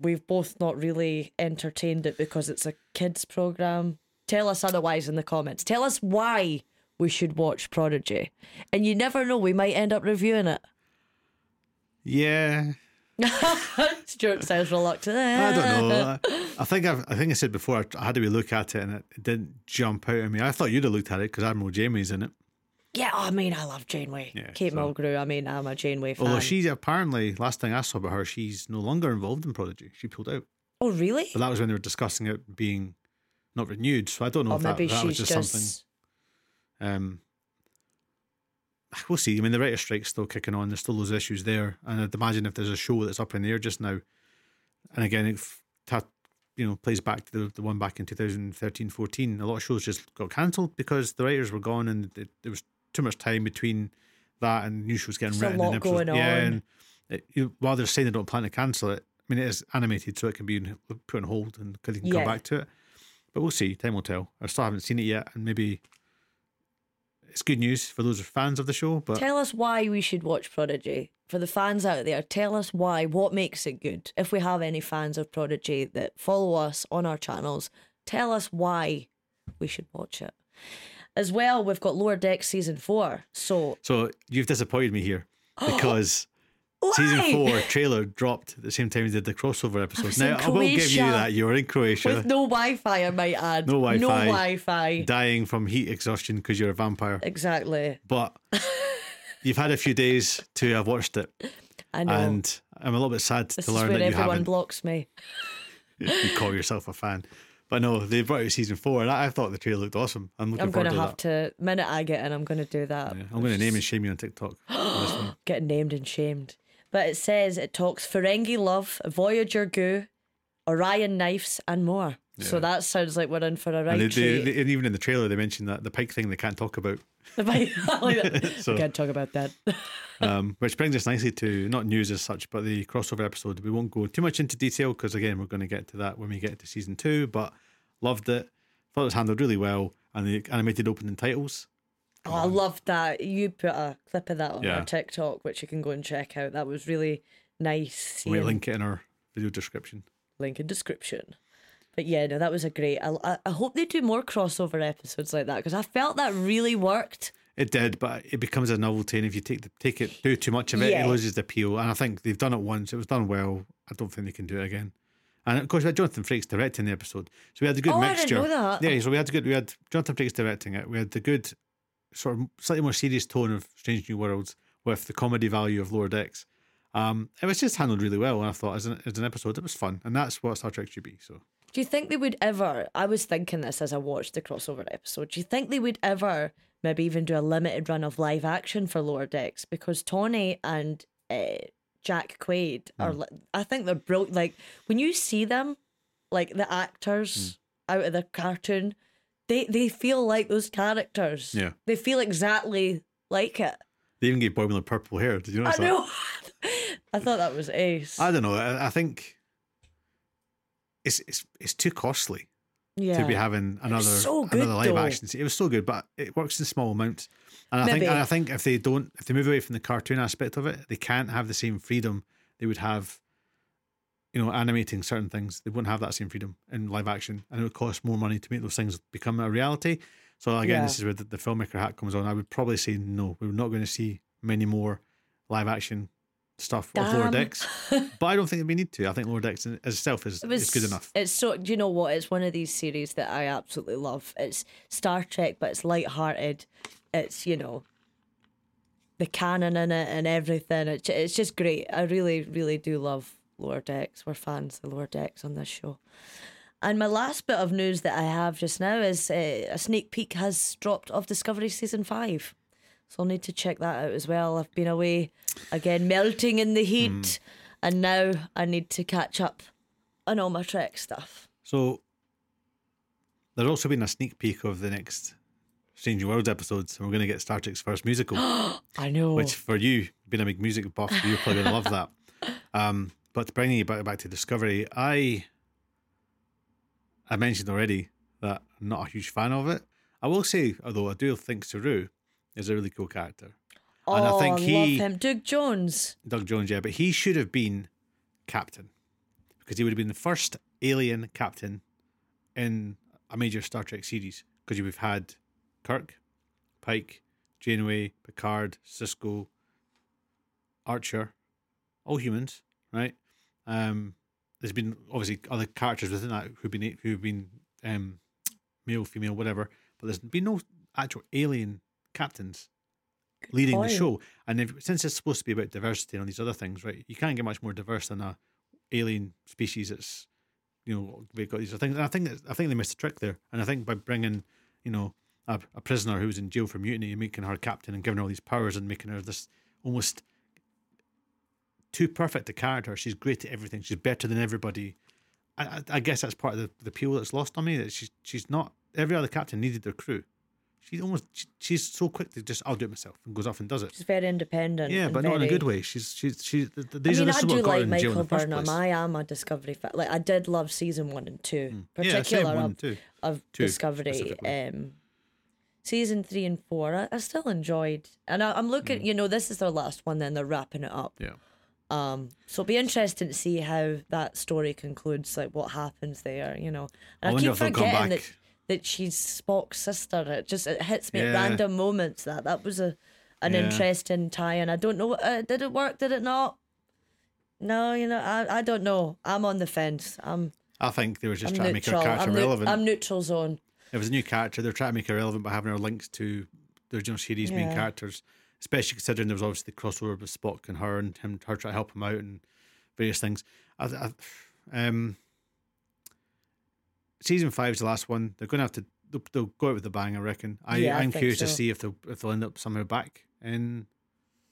We've both not really entertained it because it's a kids' program. Tell us otherwise in the comments. Tell us why we should watch Prodigy. And you never know, we might end up reviewing it. Yeah, Stuart sounds reluctant. I don't know. I, think I've, I think I said before I had to be look at it and it, it didn't jump out at me. I thought you'd have looked at it because Admiral Janeway's in it. Yeah, I mean, I love Janeway. Yeah, Kate so- Mulgrew. I mean, I'm a Janeway fan. Although she's apparently last thing I saw about her, she's no longer involved in Prodigy. She pulled out. oh, really? But that was when they were discussing it being not renewed. So I don't know Or if that, that was just, just. something. Um, we'll see. I mean, the writer strike's still kicking on. There's still those issues there, and I'd imagine if there's a show that's up in the air just now, and again, it f- ta- you know plays back to the, the one back in 2013, 14. A lot of shows just got cancelled because the writers were gone, and it, there was too much time between that and new shows getting There's a written. lot and episodes- going Yeah, on. and it, you, while they're saying they don't plan to cancel it, I mean, it is animated, so it can be put on hold and they can Yeah. come back to it. But we'll see. Time will tell. I still haven't seen it yet, and maybe it's good news for those fans of the show. But Tell us why we should watch Prodigy. For the fans out there, tell us why. What makes it good? If we have any fans of Prodigy that follow us on our channels, tell us why we should watch it. As well, we've got Lower Deck season four. So so you've disappointed me here because season four trailer dropped at the same time as did the crossover episode. was Now in I will give you Croatia. that you're in Croatia, with no Wi-Fi, I might add. No Wi-Fi. No Wi-Fi. dying from heat exhaustion because you're a vampire. Exactly. But you've had a few days to have watched it, I know. and I'm a little bit sad this to is learn where that you everyone haven't. blocks me. you call yourself a fan. But no, they brought out season four, and I, I thought the trailer looked awesome. I'm looking I'm forward going to have that. to, minute I get in, I'm going to do that. Yeah, I'm going to name and shame you on TikTok. for this one. Getting named and shamed. But it says it talks Ferengi love, Voyager goo, Orion knives, and more. So that sounds like we're in for a right And, they, they, and even in the trailer, they mentioned that the pike thing they can't talk about. So- we can't talk about that. Um, which brings us nicely to not news as such, but the crossover episode. We won't go too much into detail because, again, we're going to get to that when we get to season two. But loved it. Thought it was handled really well. And the animated opening titles. Oh, I love that. You put a clip of that on Yeah. our TikTok, which you can go and check out. That was really nice. We seeing- link it in our video description. link in description. But yeah, no, that was a great. I, I, hope they do more crossover episodes like that because I felt that really worked. It did, but it becomes a novelty, and if you take the, take it do too much of it, Yeah. it loses the appeal. And I think they've done it once; it was done well. I don't think they can do it again. And of course, we had Jonathan Frakes directing the episode, so we had the good Oh, I didn't mixture. know that. Yeah, so we had the good. We had Jonathan Frakes directing it. We had the good, sort of slightly more serious tone of Strange New Worlds with the comedy value of Lower Decks. Um, it was just handled really well, and I thought as an, as an episode, it was fun, and that's what Star Trek should be. So Do you think they would ever? I was thinking this as I watched the crossover episode. Do you think they would ever maybe even do a limited run of live action for Lower Decks? Because Tawny and uh, Jack Quaid are, Hmm. li- I think they're brilliant. Like when you see them, like the actors Hmm. out of the cartoon, they they feel like those characters. Yeah. they feel exactly like it. they even gave Boimler purple hair. Did you know? I notice that? know. I thought that was ace. I don't know. I, I think it's it's it's too costly. yeah. to be having another so good, another live though. action. It was so good, but it works in small amounts. And I think and I think if they don't if they move away from the cartoon aspect of it, they can't have the same freedom they would have you know, animating certain things. They wouldn't have that same freedom in live action. And it would cost more money to make those things become a reality. So again, Yeah. this is where the, the filmmaker hat comes on. I would probably say no, we're not going to see many more live action stuff of Lower Damn. Decks, but I don't think we need to. I think Lower Decks in itself is, It was is good enough. It's so. Do you know what? It's one of these series that I absolutely love. It's Star Trek, but it's light-hearted. It's you know the canon in it and everything. It's it's just great. I really, really do love Lower Decks. We're fans of Lower Decks on this show. And my last bit of news that I have just now is uh, a sneak peek has dropped of Discovery season five. So I'll need to check that out as well. I've been away again, melting in the heat, and now I need to catch up on all my Trek stuff. So there's also been a sneak peek of the next Strange Worlds episodes, and we're going to get Star Trek's first musical, I know. which for you, being a big music buff, you're probably going to love that. Um, but bringing you back, back to Discovery, I I mentioned already that I'm not a huge fan of it. I will say, although I do think Saru is a really cool character. oh, and I think he- love him. Doug Jones. Doug Jones, yeah, but he should have been captain because he would have been the first alien captain in a major Star Trek series. Because we've had Kirk, Pike, Janeway, Picard, Sisko, Archer, all humans, right? Um, there's been obviously other characters within that who've been who've been um, male, female, whatever, but there's been no actual alien captains leading the show. And if, since it's supposed to be about diversity and all these other things, right? You can't get much more diverse than a alien species that's you know we've got these other things. And I think that I think they missed a trick there. And I think by bringing you know a, a prisoner who was in jail for mutiny and making her captain and giving her all these powers and making her this almost too perfect a character. She's great at everything. She's better than everybody. I, I, I guess that's part of the, the appeal that's lost on me. That she's she's not every other captain needed their crew. She almost she, she's so quick to just I'll do it myself and goes off and does it. She's very independent. Yeah, but not in a good way. She's she's she's. th- th- I These mean, are I do like in jail in Michael Burnham. I am a Discovery fan. Like I did love season one and two, Yeah, same particular one of, two. of Two, Discovery. Um, season three and four, I, I still enjoyed, and I, I'm Mm. looking. You know, this is their last one. Then they're wrapping it up. Yeah. Um, so it'll be interesting to see how that story concludes, like what happens there, you know. And I, wonder keep forgetting that. That she's Spock's sister. It just it hits me Yeah. at random moments that that was a an Yeah. interesting tie-in. I don't know. Uh, did it work? Did it not? No, you know, I I don't know. I'm on the fence. I'm I think they were just I'm trying to make her neutral. character I'm, relevant. I'm neutral zone. It was a new character. They're trying to make her relevant by having her links to the original series main characters, especially considering there was obviously the crossover with Spock and her and him, her trying to help him out and various things. I, I, um, season five is the last one. They're going to have to. They'll, they'll go out with a bang, I reckon. I, Yeah, I I'm think curious to see if they'll if they'll end up somehow back in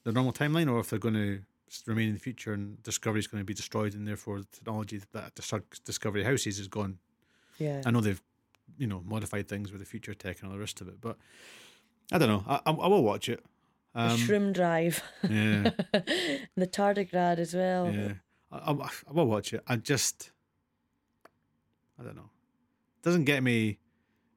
the normal timeline, or if they're going to remain in the future and Discovery is going to be destroyed, and therefore the technology that Discovery houses is gone. Yeah. I know they've, you know, modified things with the future tech and all the rest of it, but I don't know. I, I, I will watch it. the Um, Shroom Drive, yeah, the Tardigrade as well. yeah. I, I, I will watch it. I just, I don't know. Doesn't get me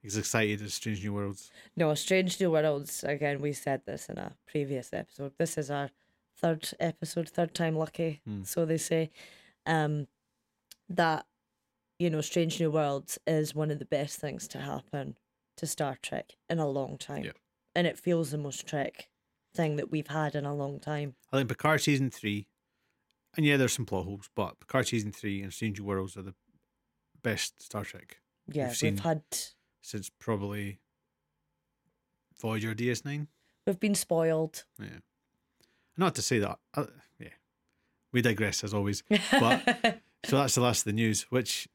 as excited as Strange New Worlds. No, Strange New Worlds. Again, we said this in a previous episode. This is our third episode, third time lucky, Hmm. so they say. Um, that you know, Strange New Worlds is one of the best things to happen to Star Trek in a long time, Yeah. and it feels the most Trek thing that we've had in a long time. I think Picard season three, and yeah, there's some plot holes, but Picard season three and Strange New Worlds are the best Star Trek Yeah, We've we've, had since probably Voyager DS9. we've been spoiled. Yeah. Not to say that, uh, yeah, we digress as always. But so that's the last of the news. Which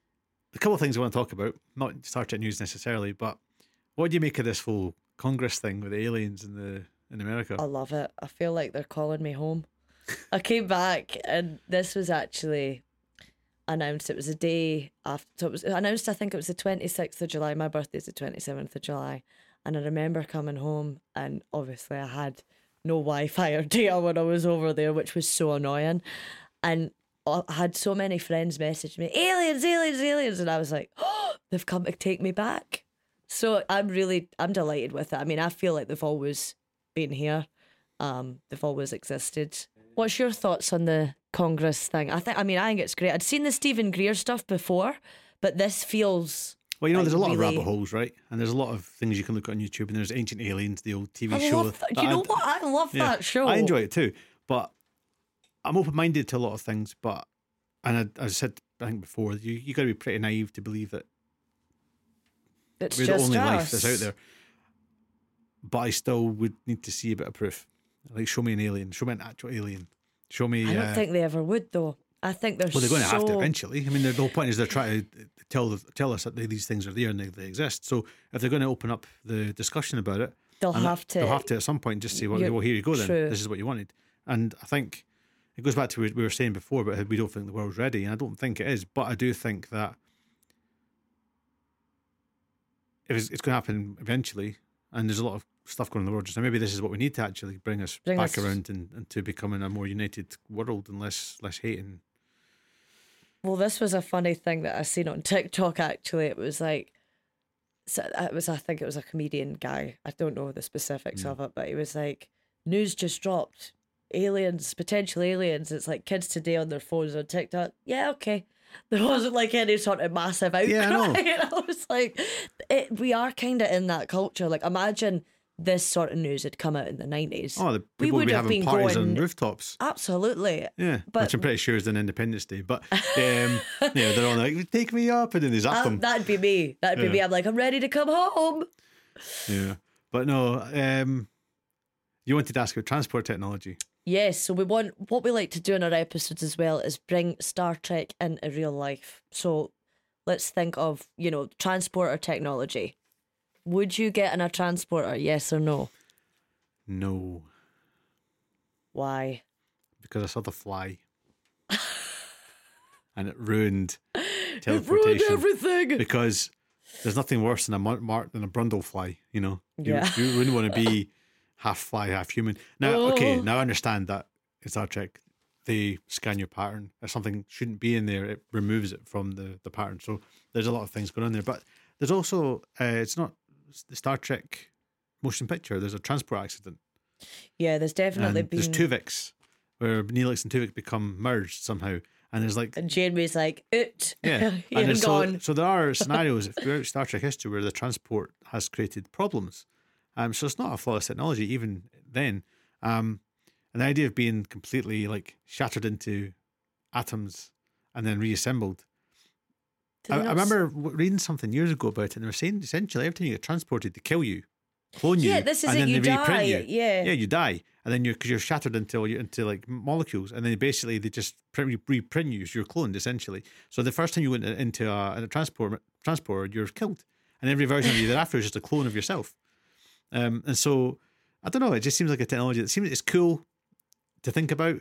a couple of things I want to talk about, not Star Trek news necessarily, but what do you make of this whole Congress thing with the aliens in the in America? I love it. I feel like they're calling me home. I came back and this was actually announced. It was a day after. So it was announced, I think it was the 26th of July. My birthday's the 27th of July. And I remember coming home and obviously I had no Wi Fi or data when I was over there, which was so annoying. And I had so many friends message me, aliens, aliens, aliens. And I was like, oh, they've come to take me back. So I'm really, I'm delighted with it. I mean, I feel like they've always been here. Um, they've always existed. What's your thoughts on the Congress thing? I think, I mean, I think it's great. I'd seen the Steven Greer stuff before, but this feels. well, you know, like, there's a lot of rabbit holes, right? And there's a lot of things you can look at on YouTube. And there's Ancient Aliens, the old TV I show. that. Do you know I- what? I love yeah, that show. I enjoy it too, but I'm open minded to a lot of things, but and I, as I said I think before, you you got to be pretty naive to believe that It's we're the only us. life that's out there. But I still would need to see a bit of proof. Like, show me an alien. Show me an actual alien. Show me. I don't uh, think they ever would though. I think they're well, they're going to so... have to eventually. I mean, the whole point is they're trying to tell the, tell us that they, these things are there and they, they exist. So if they're going to open up the discussion about it, They'll have to. They'll have to at some point just say, well, well here you go then. true. This is what you wanted. And I think it goes back to what we were saying before about how we don't think the world's ready. And I don't think it is. But I do think that if it's, it's going to happen eventually, and there's a lot of stuff going on in the world just now, maybe this is what we need to actually bring us Bring back us- around and, and to becoming a more united world and less less hating. Well, this was a funny thing that I seen on TikTok. Actually, it was like, so it was I think it was a comedian guy. I don't know the specifics Mm. of it, but he was like, "News just dropped, aliens, potential aliens." It's like kids today on their phones on TikTok. Yeah, okay. There wasn't like any sort of massive outcry. Yeah, I know. I was like, it, we are kind of in that culture. Like, imagine this sort of news had come out in the nineties. Oh, the We people would would be have having been parties on rooftops. Absolutely. Yeah, But- which I'm pretty sure is an Independence Day. But um, yeah, they're all like, "Take me up," and then they zap Uh, them. that'd be me. That'd be me. I'm like, I'm ready to come home. Yeah, but no. Um, you wanted to ask about transport technology. Yes, so we want what we like to do in our episodes as well is bring Star Trek into real life. So let's think of, you know, transporter technology. Would you get in a transporter, yes or no? No, Why? because I saw the fly, and it ruined It ruined everything. because there's nothing worse than a mar- mar- than a Brundlefly. You know, you, Yeah. you wouldn't want to be half fly, half human. Now, okay, Oh. now I understand that in Star Trek they scan your pattern. If something shouldn't be in there, it removes it from the the pattern. So there's a lot of things going on there, but there's also uh, it's not the Star Trek motion picture. There's a transport accident. Yeah, there's definitely and been. there's Tuvix where Neelix and Tuvix become merged somehow, and there's like and Janeway's like, oot, yeah, and so, gone. so there are scenarios throughout Star Trek history where the transport has created problems. Um, so it's not a flawless technology even then. Um, and the idea of being completely like shattered into atoms and then reassembled. I, I remember reading something years ago about it, and they were saying essentially every time you get transported, they kill you, clone you, Yeah, this is and it, then you they die, you. yeah. yeah, you die, and then you're because you're shattered into you into like molecules, and then basically they just print, reprint you, so you're cloned essentially. So the first time you went into a, a transport transporter, you're killed, and every version of you thereafter is just a clone of yourself. Um, and so I don't know, it just seems like a technology that seems it's cool to think about.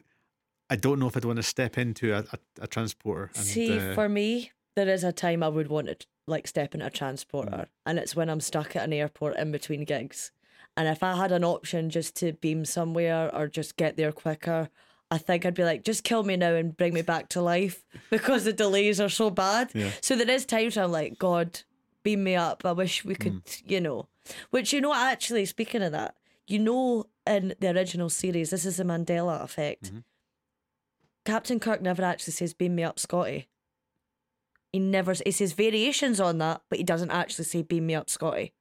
I don't know if I'd want to step into a, a, a transporter. And, See, uh, for me, there is a time I would want to like step in a transporter, Mm. and it's when I'm stuck at an airport in between gigs. And if I had an option just to beam somewhere or just get there quicker, I think I'd be like, just kill me now and bring me back to life because the delays are so bad. Yeah. So there is times I'm like, God, beam me up. I wish we could, Mm. you know. Which, you know, actually, speaking of that, you know, in the original series, this is the Mandela effect. Mm-hmm. Captain Kirk never actually says, beam me up, Scotty. He never, he says variations on that, but he doesn't actually say, beam me up, Scotty.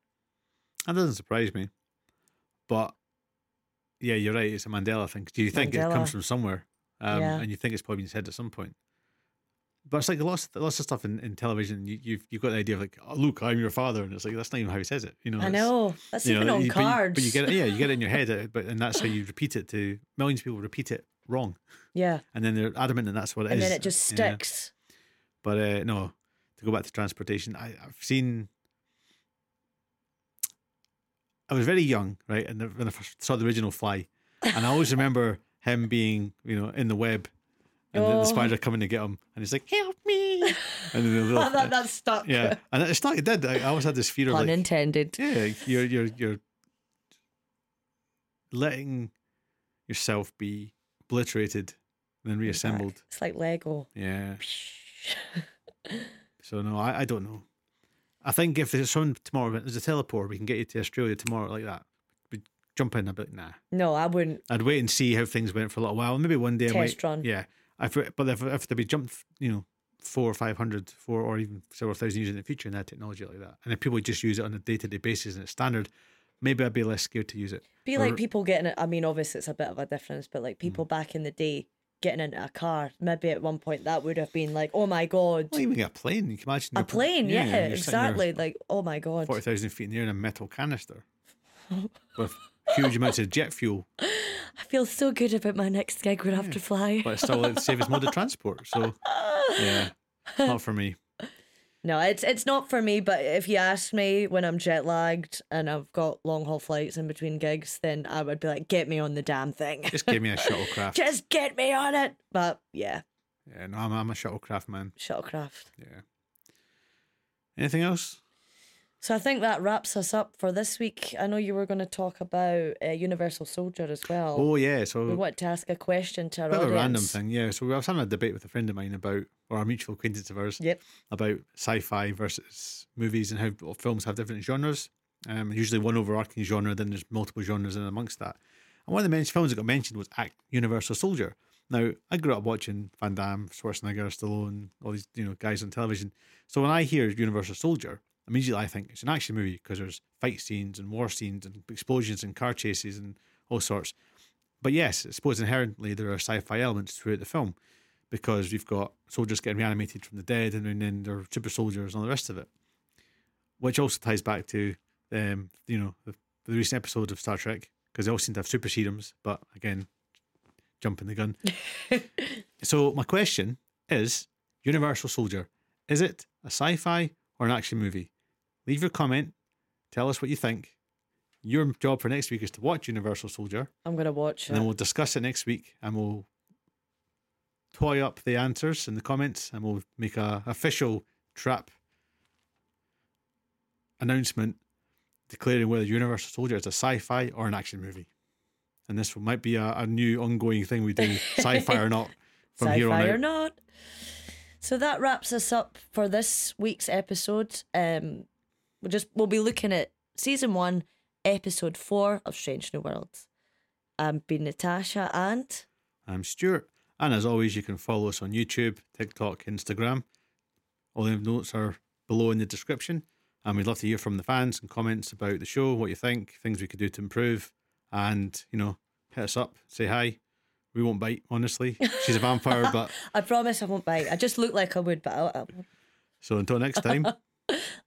That doesn't surprise me. But yeah, you're right. It's a Mandela thing. Do you think it comes from somewhere? Um, Yeah. And you think it's probably been said at some point. But it's like lots, lots of stuff in, in television. You, you've you've got the idea of like, oh, look, I'm your father, and it's like that's not even how he says it. You know, I know. That's you know, even on but you- But you, get it, yeah, you get it in your head, uh, but and that's how you repeat it to millions of people. Repeat it wrong, yeah. and then they're adamant that that's what it is. And then it just sticks. But uh, no, to go back to transportation, I, I've seen. I was very young, right, and when I first saw the original Fly, and I always remember him being, you know, in the web, and then Oh. the spider coming to get him, and he's like, "Help me!" And then the little, that, that's stuck. yeah, and it's not. It did. I I always had this fear of Pun like, intended. yeah, you're you're you're letting yourself be obliterated and then reassembled. It's like Lego. Yeah. So no, I, I don't know. I think if there's someone tomorrow, there's a teleport, we can get you to Australia tomorrow like that. We jump in. I'd be like, nah. No, I wouldn't. I'd wait and see how things went for a little while. Maybe one day I might. Test run. Yeah. If, but if if they be jumped, you know, four or five hundred, four or even several thousand years in the future in that technology like that, and if people just use it on a day to day basis and it's standard, maybe I'd be less scared to use it. Be Or- like people getting it. I mean, obviously it's a bit of a difference, but Mm. like people back in the day getting into a car. Maybe at one point that would have been like, oh my god, Well, even a plane. You can imagine a plane. Yeah, there exactly. Like, oh my god. Forty thousand feet in the air in a metal canister with huge amounts of jet fuel, I feel so good about my next gig. We'd have to fly. but it's still like the safest mode of transport. So, yeah, not for me. No, it's it's not for me. But if you ask me when I'm jet lagged and I've got long haul flights in between gigs, then I would be like, get me on the damn thing. Just give me a shuttlecraft. Just get me on it. But yeah, Yeah, no, I'm, I'm a shuttlecraft man. shuttlecraft. Yeah. Anything else? So I think that wraps us up for this week. I know you were going to talk about uh, Universal Soldier as well. Oh yeah, so we want to ask a question to our bit of a random thing. Yeah, so I was having a debate with a friend of mine about, or a mutual acquaintance of ours, Yep. about sci-fi versus movies and how films have different genres. Um, usually one overarching genre, then there's multiple genres in amongst that. And one of the men- films that got mentioned was Act Universal Soldier. Now, I grew up watching Van Damme, Schwarzenegger, Stallone, all these you know guys on television. So when I hear Universal Soldier, immediately I think it's an action movie because there's fight scenes and war scenes and explosions and car chases and all sorts. But yes, I suppose inherently there are sci-fi elements throughout the film because you've got soldiers getting reanimated from the dead and then there are super soldiers and all the rest of it. Which also ties back to um, you know, the, the recent episode of Star Trek because they all seem to have super serums, but again, jumping the gun. so my question is Universal Soldier, is it a sci-fi or an action movie? Leave your comment, tell us what you think. Your job for next week is to watch Universal Soldier, I'm going to watch it. and then we'll discuss it next week, and we'll toy up the answers in the comments, and we'll make a official trap announcement declaring whether Universal Soldier is a sci-fi or an action movie. And this might be a, a new ongoing thing we do, sci-fi or not, from Sci-fi here on or out. not. So that wraps us up for this week's episode. Um, we'll just we'll be looking at season one, episode four of Strange New Worlds. I'm been Natasha and I'm Stuart. And as always, you can follow us on YouTube, TikTok, Instagram. All the notes are below in the description. And we'd love to hear from the fans and comments about the show, what you think, things we could do to improve. And, you know, hit us up, say hi. We won't bite, honestly. She's a vampire, but I promise I won't bite. I just look like I would, but I, I won't. so until next time.